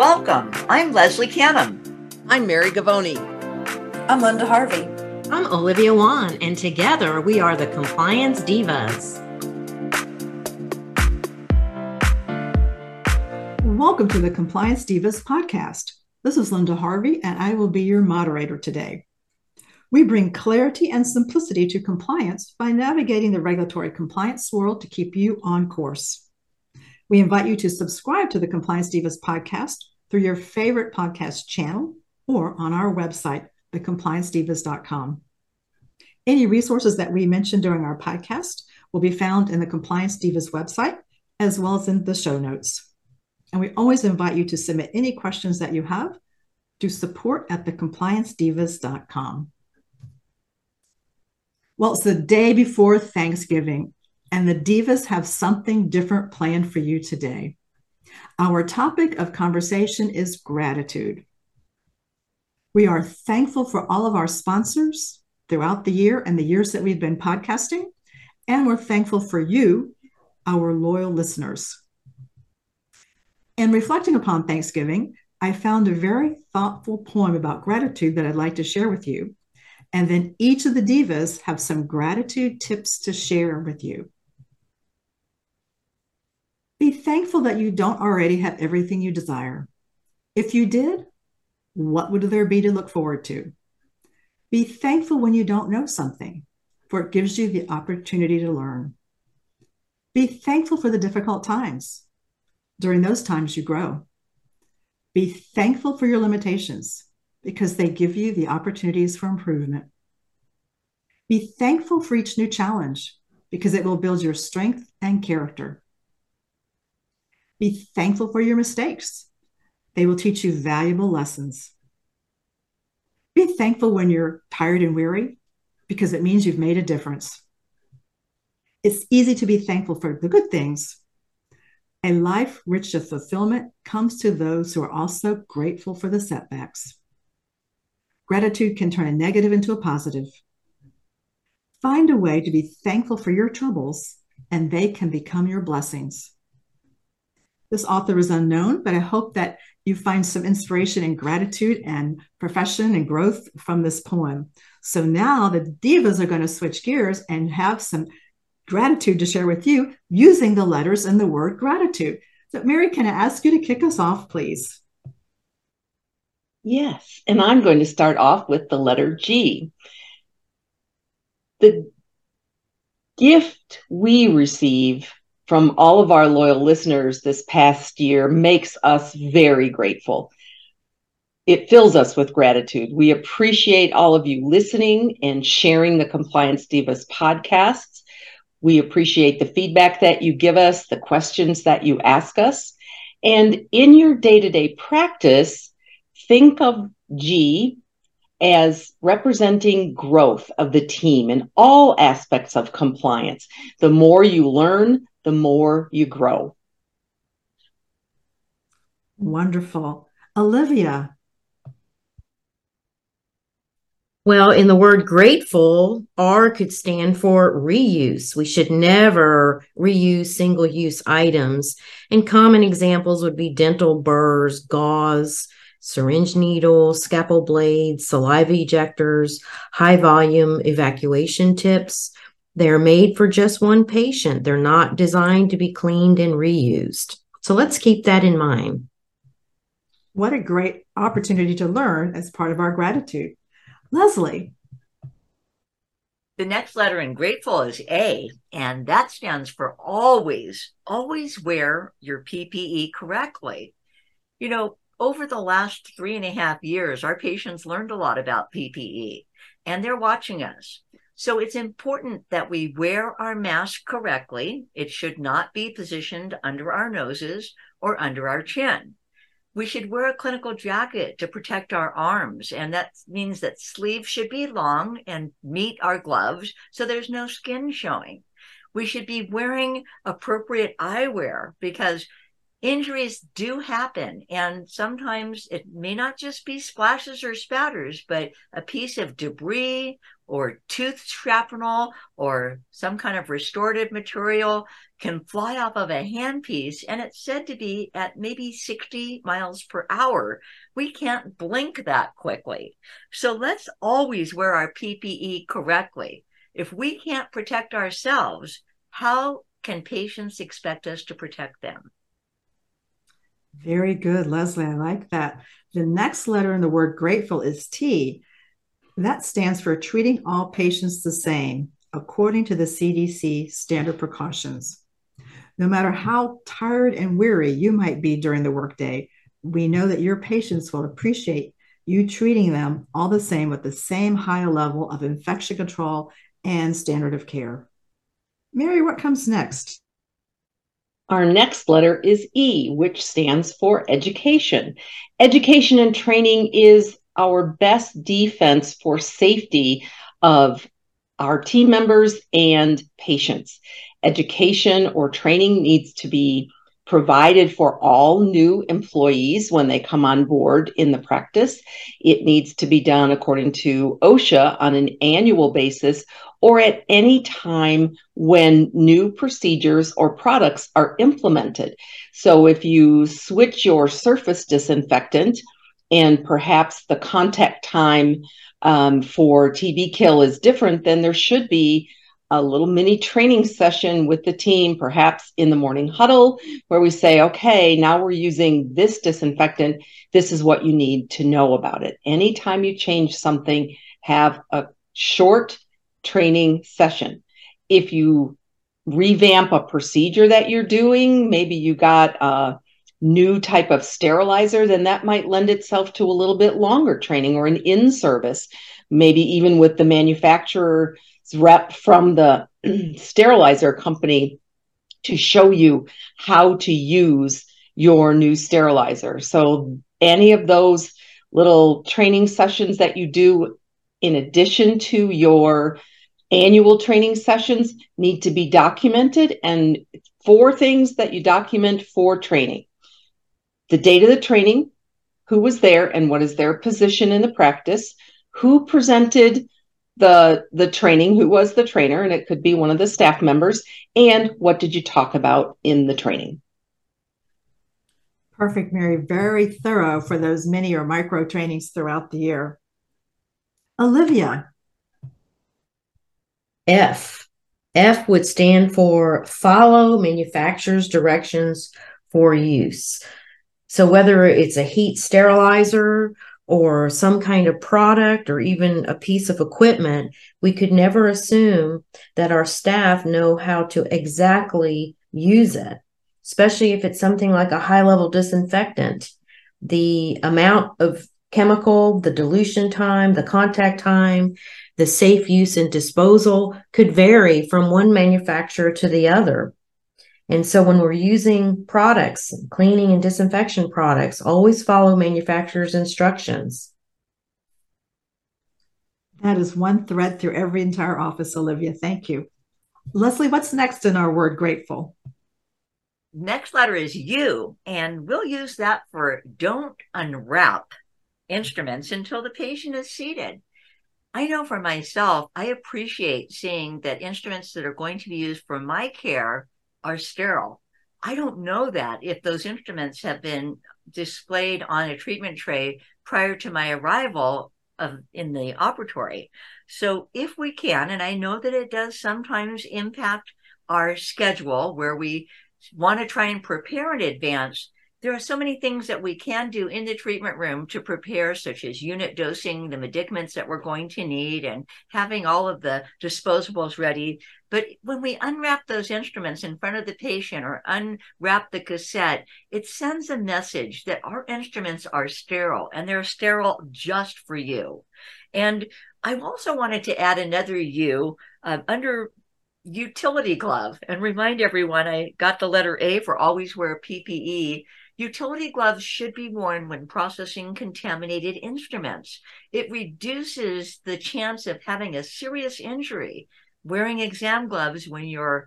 Welcome. I'm Leslie Canham. I'm Mary Govoni. I'm Linda Harvey. I'm Olivia Wann, and together we are the Compliance Divas. Welcome to the Compliance Divas podcast. This is Linda Harvey, and I will be your moderator today. We bring clarity and simplicity to compliance by navigating the regulatory compliance world to keep you on course. We invite you to subscribe to the Compliance Divas podcast through your favorite podcast channel or on our website, thecompliancedivas.com. Any resources that we mentioned during our podcast will be found in the Compliance Divas website as well as in the show notes. And we always invite you to submit any questions that you have to support at thecompliancedivas.com. Well, it's the day before Thanksgiving, and the Divas have something different planned for you today. Our topic of conversation is gratitude. We are thankful for all of our sponsors throughout the year and the years that we've been podcasting, and we're thankful for you, our loyal listeners. In reflecting upon Thanksgiving, I found a very thoughtful poem about gratitude that I'd like to share with you. And then each of the divas have some gratitude tips to share with you. Thankful that you don't already have everything you desire. If you did, what would there be to look forward to? Be thankful when you don't know something, for it gives you the opportunity to learn. Be thankful for the difficult times. During those times, you grow. Be thankful for your limitations because they give you the opportunities for improvement. Be thankful for each new challenge because it will build your strength and character. Be thankful for your mistakes. They will teach you valuable lessons. Be thankful when you're tired and weary because it means you've made a difference. It's easy to be thankful for the good things. A life rich of fulfillment comes to those who are also grateful for the setbacks. Gratitude can turn a negative into a positive. Find a way to be thankful for your troubles, and they can become your blessings. This author is unknown, but I hope that you find some inspiration and gratitude and profession and growth from this poem. So now the divas are going to switch gears and have some gratitude to share with you using the letters in the word gratitude. So, Mary, can I ask you to kick us off, please? Yes, and I'm going to start off with the letter G. The gift we receive from all of our loyal listeners this past year makes us very grateful. It fills us with gratitude. We appreciate all of you listening and sharing the Compliance Divas podcasts. We appreciate the feedback that you give us, the questions that you ask us. And in your day to day practice, think of G as representing growth of the team in all aspects of compliance. The more you learn, the more you grow. Wonderful. Olivia. Well, in the word grateful, R could stand for reuse. We should never reuse single use items. And common examples would be dental burrs, gauze, syringe needles, scalpel blades, saliva ejectors, high volume evacuation tips, they're made for just one patient. They're not designed to be cleaned and reused. So let's keep that in mind. What a great opportunity to learn as part of our gratitude. Leslie. The next letter in grateful is A, and that stands for always, always wear your PPE correctly. You know, over the last three and a half years, our patients learned a lot about PPE and they're watching us. So it's important that we wear our mask correctly. It should not be positioned under our noses or under our chin. We should wear a clinical jacket to protect our arms, and that means that sleeves should be long and meet our gloves so there's no skin showing. We should be wearing appropriate eyewear because injuries do happen. And sometimes it may not just be splashes or spatters, but a piece of debris or tooth shrapnel or some kind of restorative material can fly off of a handpiece. And it's said to be at maybe 60 miles per hour. We can't blink that quickly. So let's always wear our PPE correctly. If we can't protect ourselves, how can patients expect us to protect them? Very good, Leslie. I like that. The next letter in the word grateful is T. That stands for treating all patients the same, according to the CDC standard precautions. No matter how tired and weary you might be during the workday, we know that your patients will appreciate you treating them all the same with the same high level of infection control and standard of care. Mary, what comes next? Our next letter is E, which stands for education. Education and training is our best defense for safety of our team members and patients. Education or training needs to be provided for all new employees when they come on board in the practice. It needs to be done according to OSHA on an annual basis or at any time when new procedures or products are implemented. So if you switch your surface disinfectant and perhaps the contact time um, for TB kill is different, then there should be a little mini training session with the team, perhaps in the morning huddle, where we say, okay, now we're using this disinfectant. This is what you need to know about it. Anytime you change something, have a short training session. If you revamp a procedure that you're doing, maybe you got a new type of sterilizer, then that might lend itself to a little bit longer training or an in service, maybe even with the manufacturer's rep from the sterilizer company to show you how to use your new sterilizer. So, any of those little training sessions that you do in addition to your annual training sessions need to be documented and four things that you document for training. The date of the training who was there and what is their position in the practice who presented the the training who was the trainer and it could be one of the staff members and what did you talk about in the training. Perfect mary. Very thorough for those mini or micro trainings throughout the year. Olivia F. F would stand for follow manufacturer's directions for use. So whether it's a heat sterilizer or some kind of product or even a piece of equipment, we could never assume that our staff know how to exactly use it, especially if it's something like a high level disinfectant. The amount of chemical, the dilution time, the contact time, the safe use and disposal could vary from one manufacturer to the other. And so when we're using products, cleaning and disinfection products, always follow manufacturer's instructions. That is one thread through every entire office, Olivia. Thank you. Leslie, what's next in our word grateful? Next letter is U, and we'll use that for don't unwrap instruments until the patient is seated. I know for myself, I appreciate seeing that instruments that are going to be used for my care are sterile. I don't know that if those instruments have been displayed on a treatment tray prior to my arrival of in the operatory. So if we can, and I know that it does sometimes impact our schedule where we want to try and prepare in advance, there are so many things that we can do in the treatment room to prepare, such as unit dosing the medicaments that we're going to need and having all of the disposables ready. But when we unwrap those instruments in front of the patient or unwrap the cassette, it sends a message that our instruments are sterile and they're sterile just for you. And I also wanted to add another U uh, under utility glove and remind everyone I got the letter A for always wear PPE Utility gloves should be worn when processing contaminated instruments. It reduces the chance of having a serious injury. Wearing exam gloves when you're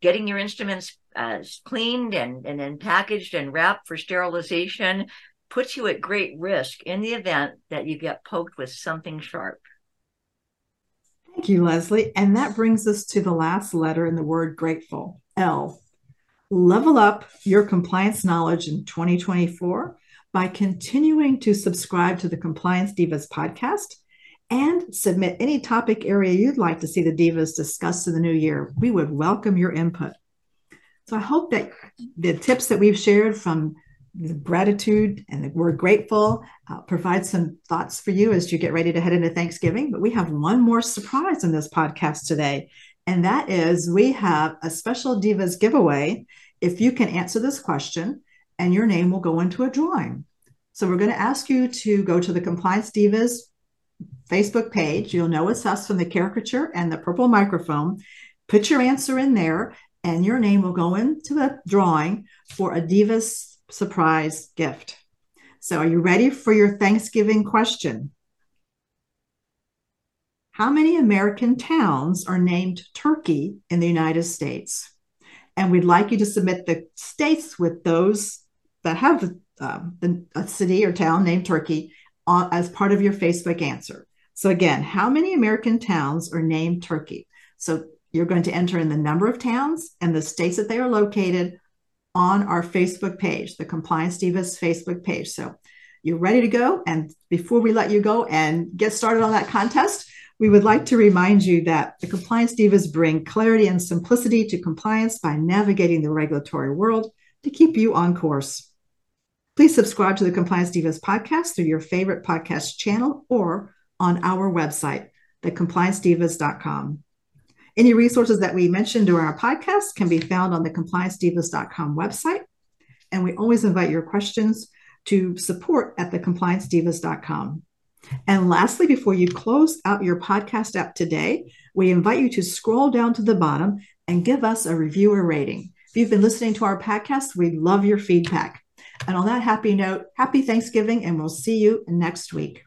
getting your instruments uh, cleaned and, and then packaged and wrapped for sterilization puts you at great risk in the event that you get poked with something sharp. Thank you, Leslie. And that brings us to the last letter in the word grateful L. Level up your compliance knowledge in 2024 by continuing to subscribe to the Compliance Divas podcast and submit any topic area you'd like to see the Divas discuss in the new year. We would welcome your input. So I hope that the tips that we've shared from the gratitude and the word grateful uh, provide some thoughts for you as you get ready to head into Thanksgiving. But we have one more surprise in this podcast today, and that is we have a special Divas giveaway. If you can answer this question, and your name will go into a drawing. So we're going to ask you to go to the Compliance Divas Facebook page. You'll know it's us from the caricature and the purple microphone. Put your answer in there, and your name will go into a drawing for a Divas surprise gift. So, are you ready for your Thanksgiving question? How many American towns are named Turkey in the United States? And we'd like you to submit the states with those that have um, the, a city or town named Turkey as part of your Facebook answer. So, again, how many American towns are named Turkey? So, you're going to enter in the number of towns and the states that they are located on our Facebook page, the Compliance Divas Facebook page. So you're ready to go. And before we let you go and get started on that contest, we would like to remind you that the Compliance Divas bring clarity and simplicity to compliance by navigating the regulatory world to keep you on course. Please subscribe to the Compliance Divas podcast through your favorite podcast channel or on our website, thecompliancedivas.com. Any resources that we mentioned during our podcast can be found on the compliancedivas.com website. And we always invite your questions to support at thecompliancedivas.com. And lastly, before you close out your podcast app today, we invite you to scroll down to the bottom and give us a review or rating. If you've been listening to our podcast, we love your feedback. And on that happy note, happy Thanksgiving, and we'll see you next week.